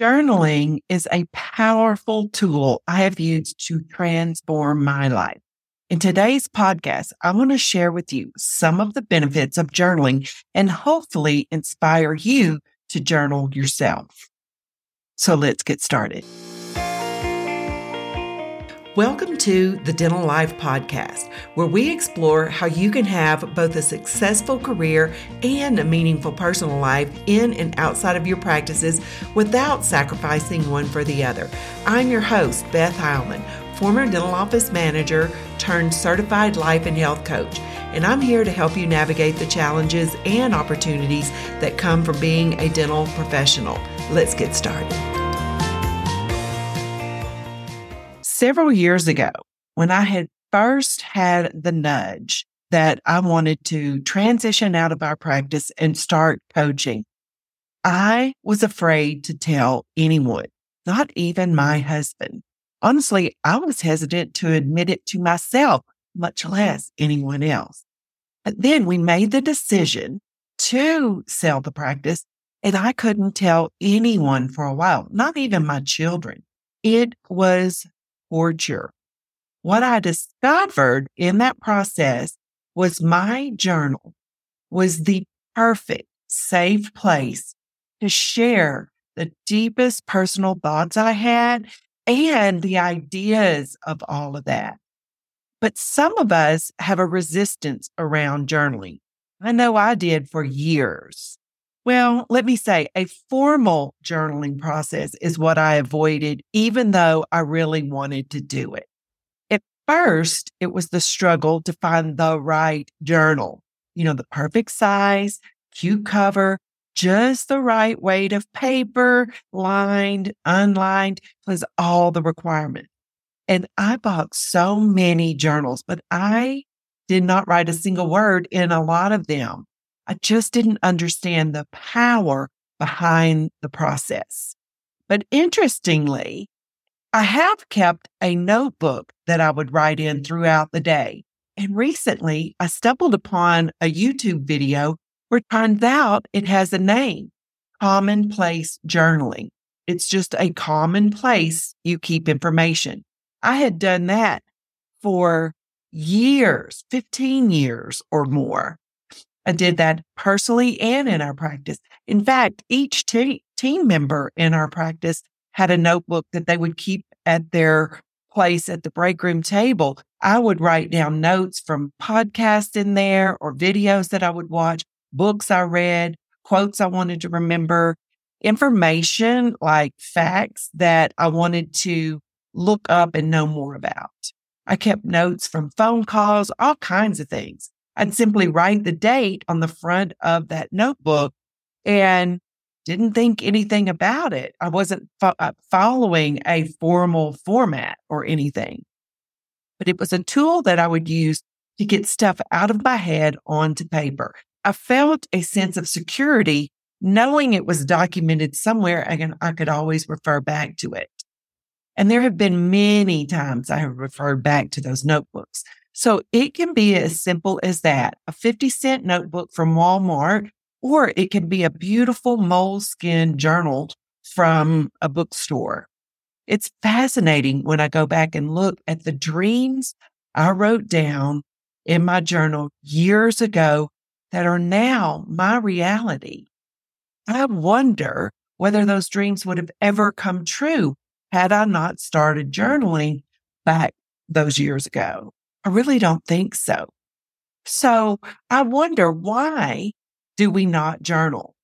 Journaling is a powerful tool I have used to transform my life. In today's podcast, I want to share with you some of the benefits of journaling and hopefully inspire you to journal yourself. So let's get started. Welcome to the Dental Life Podcast, where we explore how you can have both a successful career and a meaningful personal life in and outside of your practices without sacrificing one for the other. I'm your host, Beth Heilman, former dental office manager turned certified life and health coach, and I'm here to help you navigate the challenges and opportunities that come from being a dental professional. Let's get started. Several years ago, when I had first had the nudge that I wanted to transition out of our practice and start coaching, I was afraid to tell anyone, not even my husband. Honestly, I was hesitant to admit it to myself, much less anyone else. But then we made the decision to sell the practice and I couldn't tell anyone for a while, not even my children. It was torture. What I discovered in that process was my journal was the perfect safe place to share the deepest personal thoughts I had and the ideas of all of that. But some of us have a resistance around journaling. I know I did for years. Well, let me say a formal journaling process is what I avoided, even though I really wanted to do it. At first, it was the struggle to find the right journal, you know, the perfect size, cute cover, just the right weight of paper, lined, unlined, was all the requirements. And I bought so many journals, but I did not write a single word in a lot of them. I just didn't understand the power behind the process. But interestingly, I have kept a notebook that I would write in throughout the day. And recently I stumbled upon a YouTube video where turns out it has a name, commonplace journaling. It's just a common place you keep information. I had done that for years, 15 years or more. I did that personally and in our practice. In fact, each te- team member in our practice had a notebook that they would keep at their place at the break room table. I would write down notes from podcasts in there or videos that I would watch, books I read, quotes I wanted to remember, information like facts that I wanted to look up and know more about. I kept notes from phone calls, all kinds of things. I'd simply write the date on the front of that notebook and didn't think anything about it. I wasn't fo- uh, following a formal format or anything, but it was a tool that I would use to get stuff out of my head onto paper. I felt a sense of security knowing it was documented somewhere and I could always refer back to it. And there have been many times I have referred back to those notebooks. So it can be mm-hmm. as simple as that a 50 cent notebook from Walmart, or it can be a beautiful Moleskine journal from a bookstore. It's fascinating when I go back and look at the dreams I wrote down in my journal years ago that are now my reality. I wonder whether those dreams would have ever come true had I not started journaling back those years ago. I really don't think so. So I wonder why do we not journal?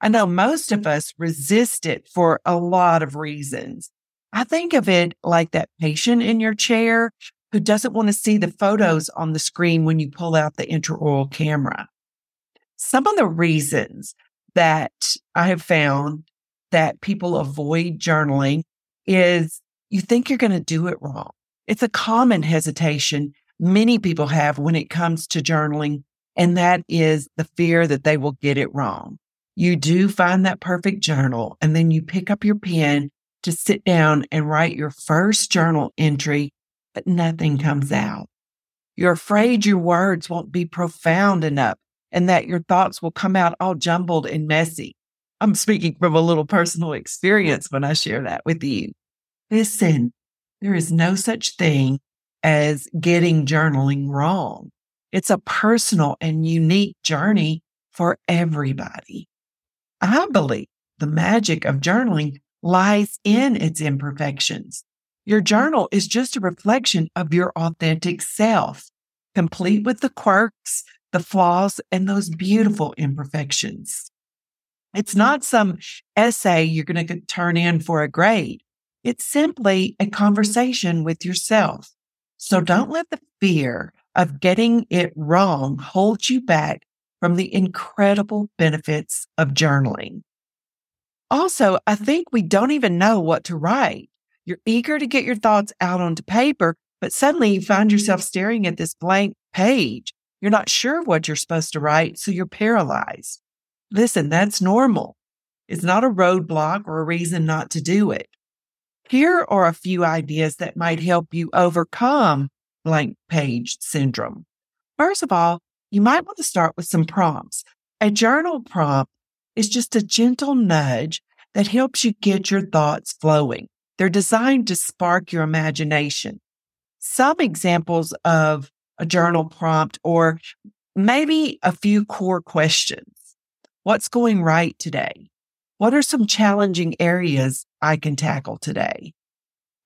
I know most of mm. us resist it for a lot of reasons. I think of it like that patient in your chair who doesn't want to see the mm. photos on the screen when you pull out the intraoral camera. Some of the reasons that I have found that people avoid journaling is you think you're going to do it wrong. It's a common hesitation many people have when it comes to journaling, and that is the fear that they will get it wrong. You do find that perfect journal, and then you pick up your pen to sit down and write your first journal entry, but nothing comes out. You're afraid your words won't be profound enough and that your thoughts will come out all jumbled and messy. I'm speaking from a little personal experience when I share that with you. Listen, there is no such thing as getting journaling wrong. It's a personal and unique journey for everybody. I believe the magic of journaling lies in its imperfections. Your journal is just a reflection of your authentic self, complete with the quirks, the flaws, and those beautiful imperfections. It's not some essay you're going to turn in for a grade. It's simply a conversation with yourself. So don't let the fear of getting it wrong hold you back from the incredible benefits of journaling. Also, I think we don't even know what to write. You're eager to get your thoughts out onto paper, but suddenly you find yourself staring at this blank page. You're not sure what you're supposed to write, so you're paralyzed. Listen, that's normal. It's not a roadblock or a reason not to do it. Here are a few ideas that might help you overcome blank page syndrome. First of all, you might want to start with some prompts. A journal prompt is just a gentle nudge that helps you get your thoughts flowing. They're designed to spark your imagination. Some examples of a journal prompt or maybe a few core questions. What's going right today? What are some challenging areas I can tackle today?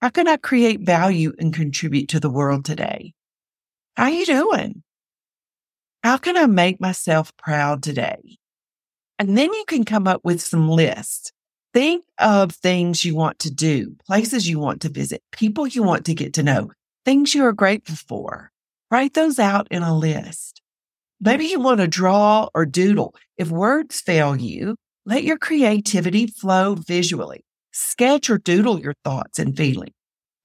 How can I create value and contribute to the world today? How are you doing? How can I make myself proud today? And then you can come up with some lists. Think of things you want to do, places you want to visit, people you want to get to know, things you are grateful for. Write those out in a list. Maybe you want to draw or doodle. If words fail you, let your creativity flow visually. Sketch or doodle your thoughts and feelings.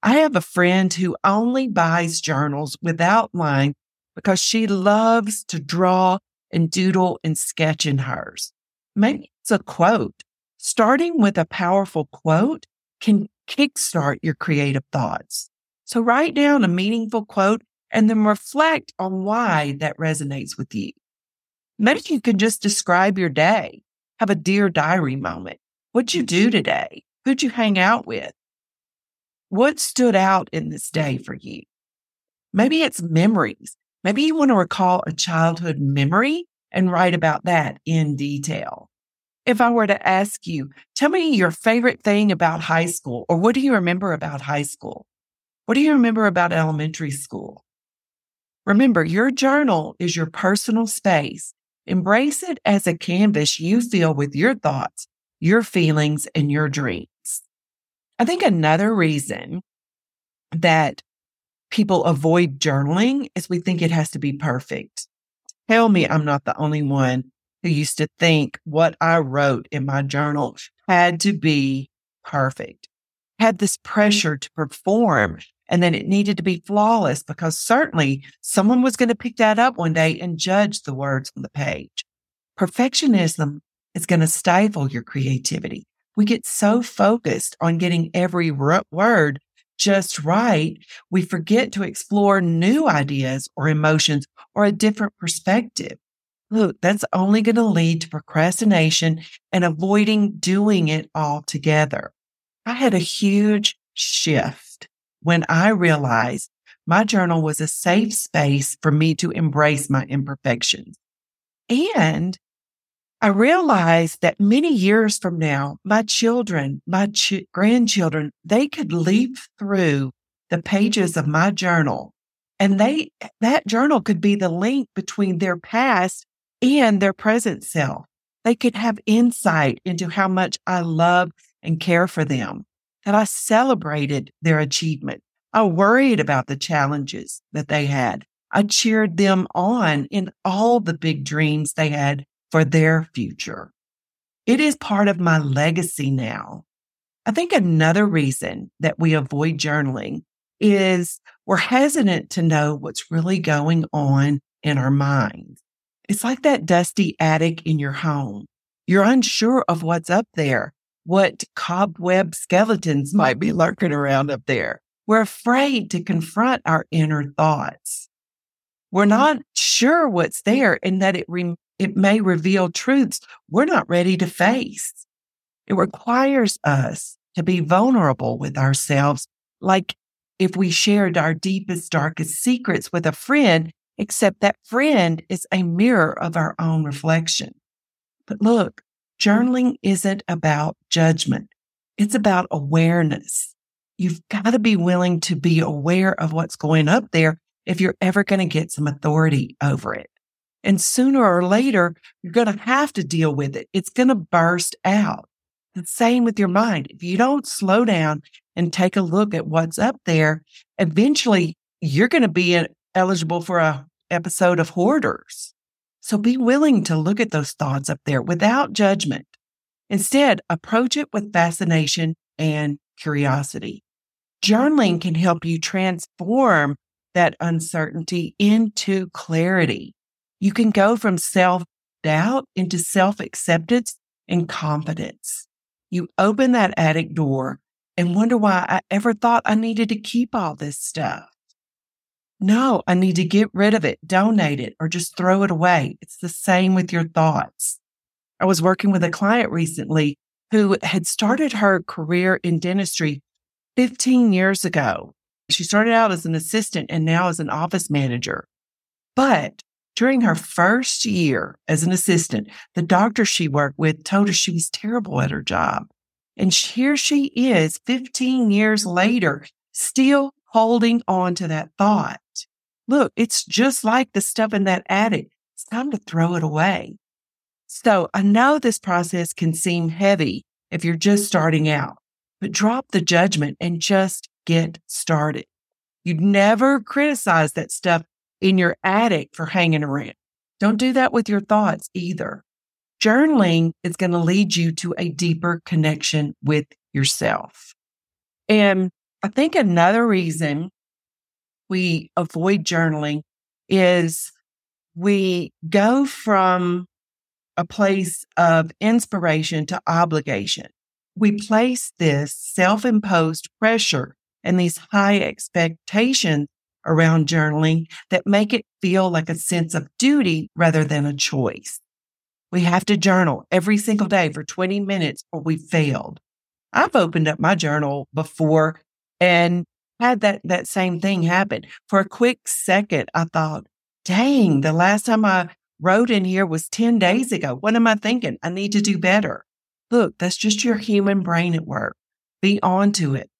I have a friend who only buys journals without line because she loves to draw and doodle and sketch in hers. Maybe it's a quote. Starting with a powerful quote can kickstart your creative thoughts. So write down a meaningful quote and then reflect on why that resonates with you. Maybe you can just describe your day, have a dear diary moment. What'd you do mm-hmm. today? Who'd you hang out with? What stood out in this day for you? Maybe it's memories. Maybe you want to recall a childhood memory and write about that in detail. If I were to ask you, tell me your favorite thing about high school, or what do you remember about high school? What do you remember about elementary school? Remember, your journal is your personal space. Embrace it as a canvas you fill with your thoughts, your feelings, and your dreams. I think another reason that people avoid journaling is we think it has to be perfect. Tell me I'm not the only one who used to think what I wrote in my journal had to be perfect, had this pressure to perform and then it needed to be flawless because certainly someone was going to pick that up one day and judge the words on the page. Perfectionism is going to stifle your creativity. We get so focused on getting every word just right, we forget to explore new ideas or emotions or a different perspective. Look, that's only going to lead to procrastination and avoiding doing it all together. I had a huge shift when I realized my journal was a safe space for me to embrace my imperfections. And I realized that many years from now, my children, my ch- grandchildren, they could leap through the pages of my journal and they, that journal could be the link between their past and their present self. They could have insight into how much I love and care for them that I celebrated their achievement. I worried about the challenges that they had. I cheered them on in all the big dreams they had for their future. It is part of my legacy now. I think another reason that we avoid journaling is we're hesitant to know what's really going on in our minds. It's like that dusty attic in your home. You're unsure of what's up there what cobweb skeletons might be lurking around up there. We're afraid to confront our inner thoughts. We're not sure what's there and that it re- it may reveal truths we're not ready to face. It requires us to be vulnerable with ourselves, like if we shared our deepest, darkest secrets with a friend, except that friend is a mirror of our own reflection. But look, journaling isn't about judgment. It's about awareness. You've got to be willing to be aware of what's going up there if you're ever going to get some authority over it. And sooner or later, you're going to have to deal with it. It's going to burst out. The same with your mind. If you don't slow down and take a look at what's up there, eventually you're going to be eligible for a episode of hoarders. So be willing to look at those thoughts up there without judgment. Instead, approach it with fascination and curiosity. Journaling can help you transform that uncertainty into clarity. You can go from self doubt into self acceptance and confidence. You open that attic door and wonder why I ever thought I needed to keep all this stuff. No, I need to get rid of it, donate it, or just throw it away. It's the same with your thoughts. I was working with a client recently who had started her career in dentistry 15 years ago. She started out as an assistant and now as an office manager. But during her first year as an assistant, the doctor she worked with told her she was terrible at her job. And here she is 15 years later, still holding on to that thought. Look, it's just like the stuff in that attic. It's time to throw it away. So I know this process can seem heavy if you're just mm-hmm. starting out, but drop the judgment and just get started. You'd never criticize that stuff in your attic for hanging around. Don't do that with your thoughts either. Journaling is going to lead you to a deeper connection with yourself. And I think another reason we avoid journaling is we go from a place of inspiration to obligation. We place this self imposed pressure and these high expectations around journaling that make it feel like a sense of duty rather than a choice. We have to journal every single day for 20 minutes or we failed. I've opened up my journal before and had that, that same thing mm-hmm. happen. For a quick second, I thought, dang, the last time I wrote in here was 10 days mm-hmm. ago. What am I thinking? I need to do mm-hmm. better. Look, that's just your human brain at work. Be on to it.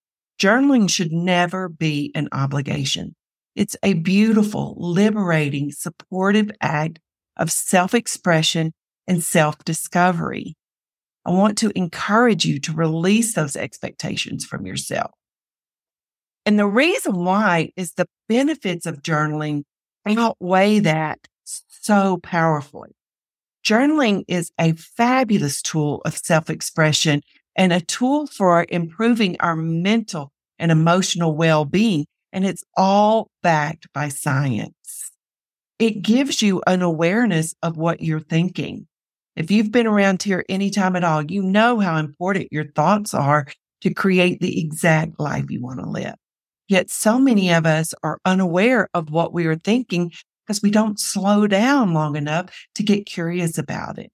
Journaling should never be an obligation. It's a beautiful, liberating, supportive act of self expression and self discovery. I want to encourage you to release those expectations from yourself. And the reason why is the benefits of journaling outweigh that so powerfully. Journaling is a fabulous tool of self expression and a tool for improving our mental and emotional well being and it's all backed by science. It gives you an awareness of what you're thinking. If you've been around here any time at all, you know how important your thoughts are to create the exact life you want to live. Yet so many of us are unaware of what we are thinking because we don't slow down long enough to get curious about it.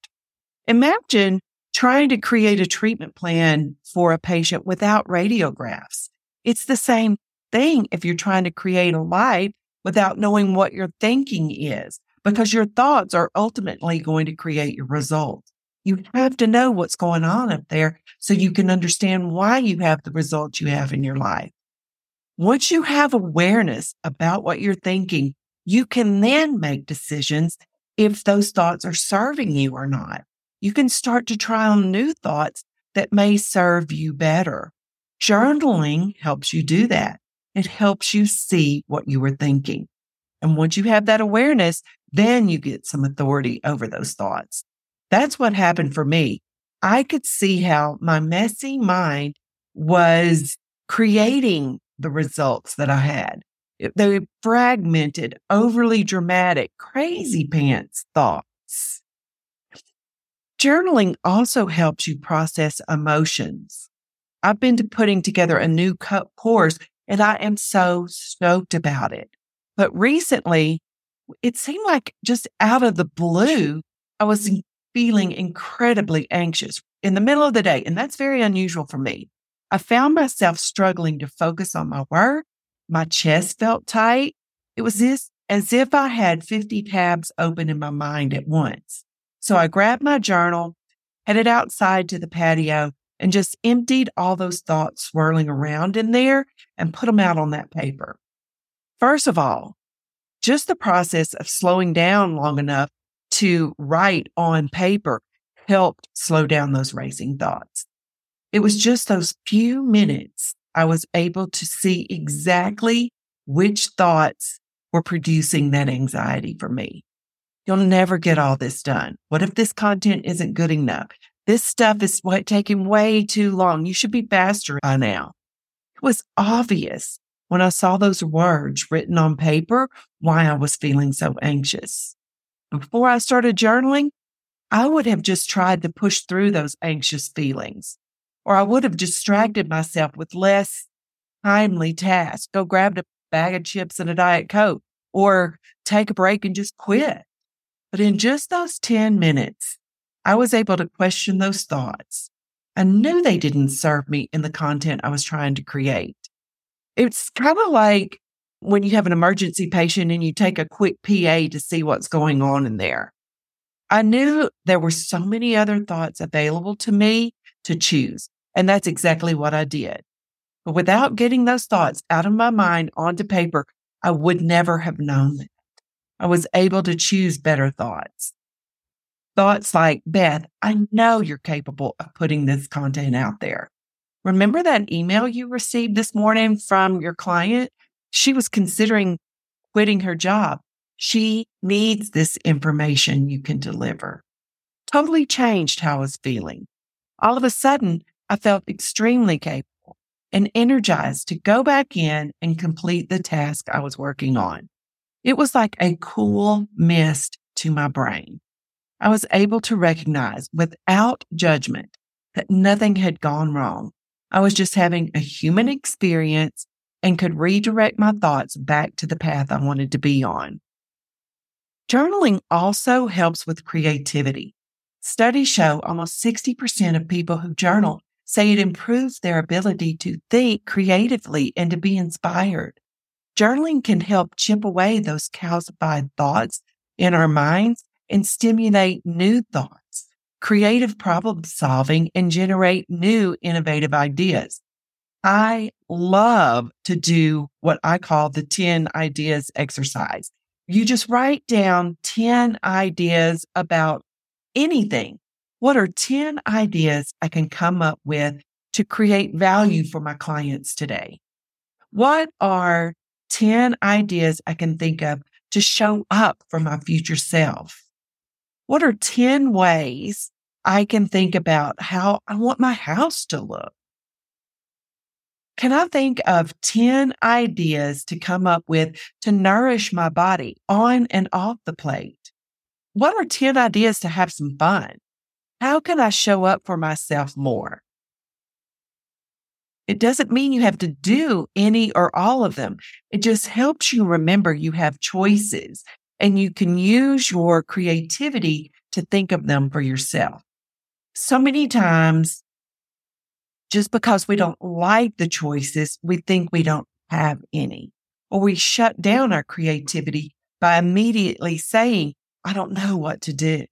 Imagine trying to create a treatment plan for a patient without radiographs. It's the same thing if you're trying to create a life without knowing what your thinking is, because your thoughts are ultimately going to create your results. You have to know what's going on up there so you can understand why you have the results you have in your life. Once you have awareness about what you're thinking, you can then make decisions if those thoughts are serving you or not. You can start to try on new thoughts that may serve you better. Journaling helps you do that. It helps you see what you were thinking. And once you have that awareness, then you get some authority over those thoughts. That's what happened for me. I could see how my messy mind was creating the results that I had. They fragmented, overly dramatic, crazy pants thoughts. Journaling also helps you process emotions. I've been putting together a new course and I am so stoked about it. But recently, it seemed like just out of the blue, I was feeling incredibly anxious in the middle of the day, and that's very unusual for me. I found myself struggling to focus on my work. My chest felt tight. It was this as if I had 50 tabs open in my mind at once. So I grabbed my journal, headed outside to the patio, and just emptied all those thoughts swirling around in there and put them out on that paper. First of all, just the process of slowing down long enough to write on paper helped slow down those racing thoughts. It was just those few minutes I was able to see exactly which thoughts were producing that anxiety for me. You'll never get all this done. What if this content isn't good enough? This stuff is taking way too long. You should be faster by now. It was obvious when I saw those words written on paper why I was feeling so anxious. Before I started journaling, I would have just tried to push through those anxious feelings, or I would have mm-hmm. distracted myself with less timely tasks. Go grab a bag of chips and a Diet Coke or take a break and just quit. But in just those 10 minutes, I was able to question those thoughts. I knew they didn't serve me in the content I was trying to create. It's kind of like when you have an emergency patient and you take a quick PA to see what's going on in there. I knew there were so many other thoughts available to me to choose. And that's exactly what I did. But without getting those thoughts out of my mind onto paper, I would never have known that. I was able to choose better thoughts. Thoughts like, Beth, I know you're capable of putting this content out there. Remember that email you received this morning from your client? She was considering quitting her job. She needs this information you can deliver. Totally changed how I was feeling. All of a sudden, I felt extremely capable and energized to go back in and complete the task I was working on. It was like a cool mist to my brain. I was able to recognize without judgment that nothing had gone wrong. I was just having a human experience and could redirect my thoughts back to the path I wanted to be on. Journaling also helps with creativity. Studies show almost 60% of people who journal say it improves their ability to think creatively and to be inspired. Journaling can help chip away those calcified thoughts in our minds and stimulate new thoughts, creative problem solving, and generate new innovative ideas. I love to do what I call the 10 ideas exercise. You just write down 10 ideas about anything what are 10 ideas I can come up with to create value mm. for my clients today? What are 10 ideas I can think of to show up for my future self? What are 10 ways I can think about how I want my house to look? Can I think of 10 ideas to come up with to nourish my body on and off the plate? What are 10 ideas to have some fun? How can I show up for myself more? It doesn't mean you have to do any or all of them. It just helps you remember you have choices and you can use your creativity to think of them for yourself. So many times, just because we don't like the choices, we think we don't have any, or we shut down our creativity by immediately saying, I don't know what to do.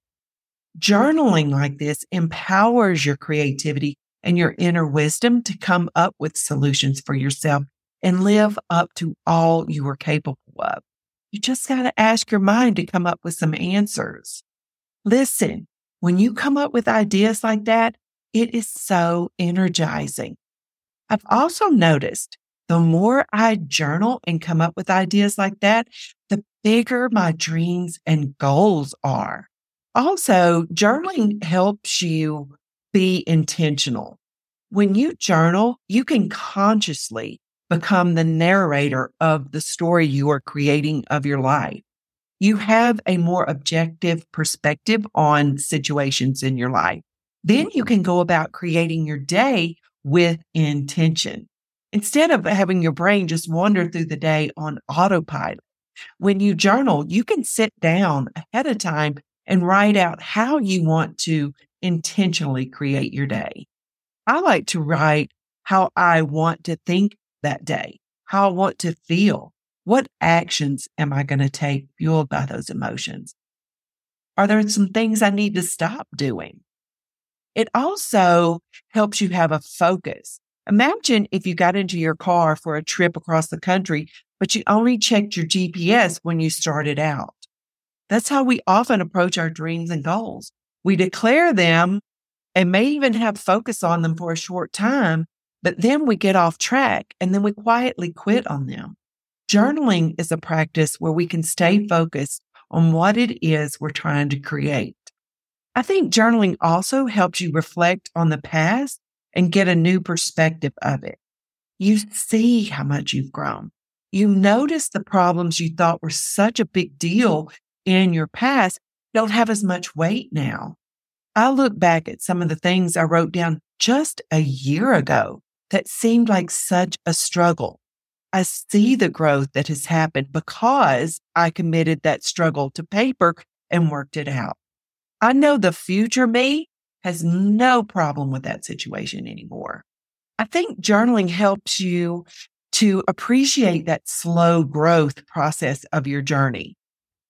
Journaling like this empowers your creativity and your inner wisdom to come up with solutions for yourself and live up to all you are capable of. You just got to ask your mind to come up with some answers. Listen, when you come up with ideas like that, it is so energizing. I've also noticed the more I journal and come up with ideas like that, the bigger my dreams and goals are. Also, journaling mm-hmm. helps you be intentional. When you journal, you can consciously become the narrator of the story you are creating of your life. You have a more objective perspective on situations in your life. Then you mm-hmm. can go about creating your day with intention instead of having your brain just wander through the day on autopilot. When you journal, you can sit down ahead of time and write out how you want to intentionally create your day. I like to write how I want to think that day, how I want to feel. What actions am I going to take fueled by those emotions? Are there some things I need to stop doing? It also helps you have a focus. Imagine if you got into your car for a trip across the country, but you only checked your GPS when you started out. That's how we often approach our dreams and goals. We declare them and may even have focus on them for a short time, but then we get off track and then we quietly quit on them. Journaling is a practice where we can stay focused on what it is we're trying to create. I think journaling also helps you reflect on the past and get a new perspective of it. You see how much you've grown. You notice the problems you thought were such a big deal in your past don't have as much weight now. I look back at some of the things I wrote down just a year ago that seemed like such a struggle. I see the growth that has happened because I committed that struggle to paper and worked it out. I know the future me has no problem with that situation anymore. I think journaling helps you to appreciate that slow growth process of your journey.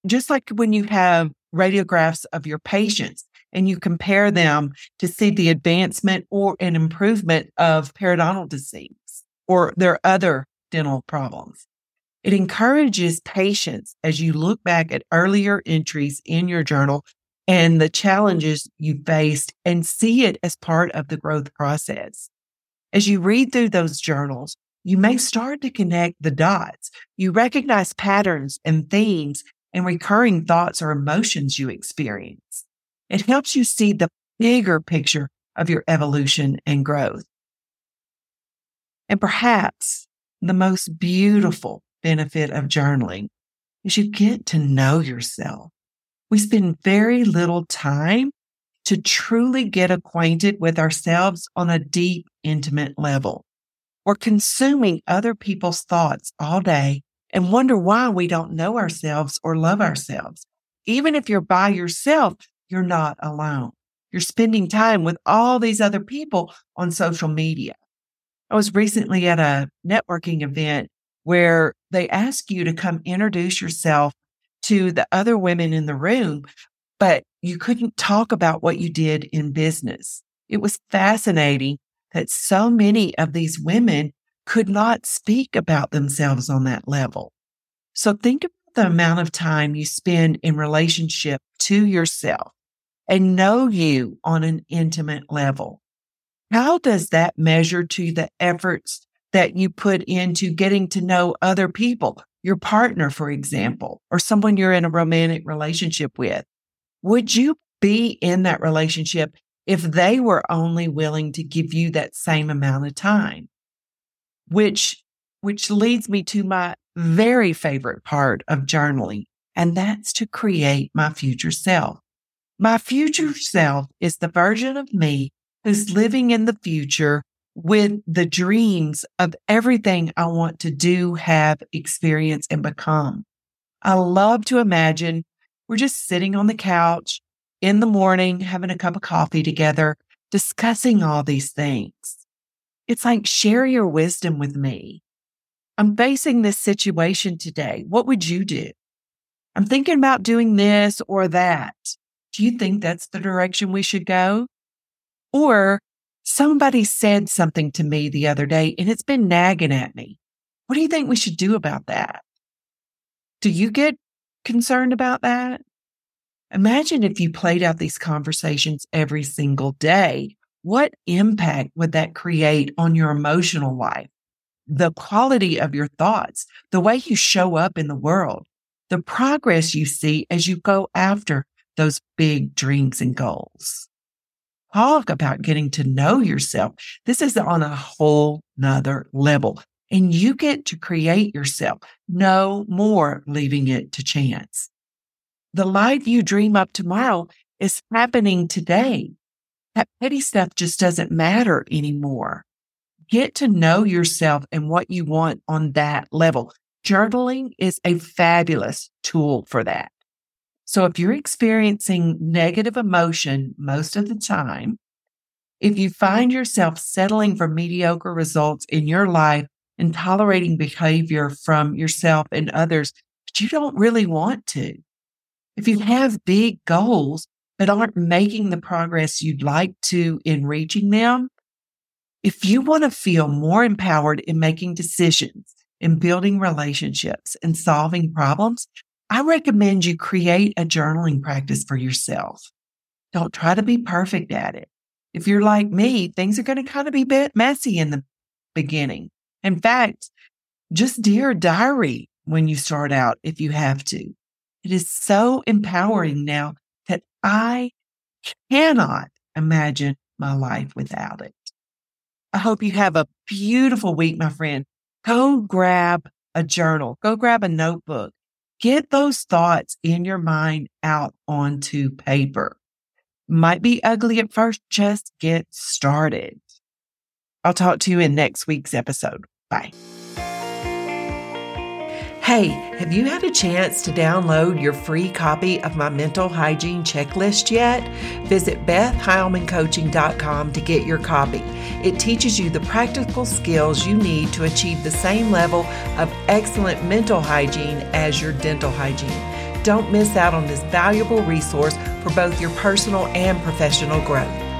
Just like when you have radiographs of your mm-hmm. patients and you compare them to see the advancement or an improvement of periodontal disease or their other dental problems. It encourages patients as you look back at earlier entries in your journal and the challenges you faced and see it as part of the growth process. As you read through those journals, you may start to connect the dots. You recognize patterns and themes and recurring thoughts or emotions you experience. It helps you see the bigger picture of your evolution and growth. And perhaps the most beautiful benefit of journaling is you get to know yourself. We spend very little time to truly get acquainted with ourselves on a deep, intimate level. We're consuming other people's thoughts all day and wonder why we don't know ourselves or love ourselves. Even if you're by yourself, you're not alone. You're spending time with all these other people on social media. I was recently at a networking event where they ask you to come introduce yourself to the other women in the room, but you couldn't talk about what you did in business. It was fascinating that so many of these women could not speak about themselves on that level. So think about the amount of time you spend in relationship to yourself and know you on an intimate level. How does that measure to the efforts that you put into getting to know other people, your partner, for example, or someone you're in a romantic relationship with? Would you be in that relationship if they were only willing to give you that same amount of time? Which which leads me to my very favorite part of journaling, and that's to create my future self. My future self is the version of me who's living in the future with the dreams of everything I want to do, have, experience, and become. I love to imagine we're just sitting on the couch in the morning, having a cup of coffee together, discussing all these things. It's like, share your wisdom with me. I'm facing this situation today. What would you do? I'm thinking about doing this or that. Do you think that's the direction we should go? Or somebody said something to me the other day and it's been nagging at me. What do you think we should do about that? Do you get concerned about that? Imagine if you played out these conversations every single day what impact would that create on your emotional life? The quality of your thoughts, the way you show up in the world, the progress you see as you go after those big dreams and goals. Talk about getting to know yourself. This is on a whole nother level and you get to create yourself. No more leaving it to chance. The life you dream up tomorrow is happening today. That petty stuff just doesn't matter anymore. Get to know yourself and what you want on that level. Journaling is a fabulous tool for that. So if you're experiencing negative emotion most of the time, if you find yourself settling for mediocre results in your life and tolerating behavior from yourself and others, but you don't really want to, if you have big goals but aren't making the progress you'd like to in reaching them, if you want to feel more empowered in making decisions, in building relationships and solving problems, I recommend you create a journaling practice for yourself. Don't try to be perfect at it. If you're like me, things are going to kind of be a bit messy in the beginning. In fact, just dear diary when you start out if you have to. It is so empowering now I cannot imagine my life without it. I hope you have a beautiful week, my friend. Go grab a journal, go grab a notebook, get those thoughts in your mind out onto paper. Might be ugly at first, just get started. I'll talk to you in next week's episode. Bye. Hey, have you had a chance to download your free copy of my mental hygiene checklist yet? Visit BethHeilmanCoaching.com to get your copy. It teaches you the practical skills you need to achieve the same level of excellent mental hygiene as your dental hygiene. Don't miss out on this valuable resource for both your personal and professional growth.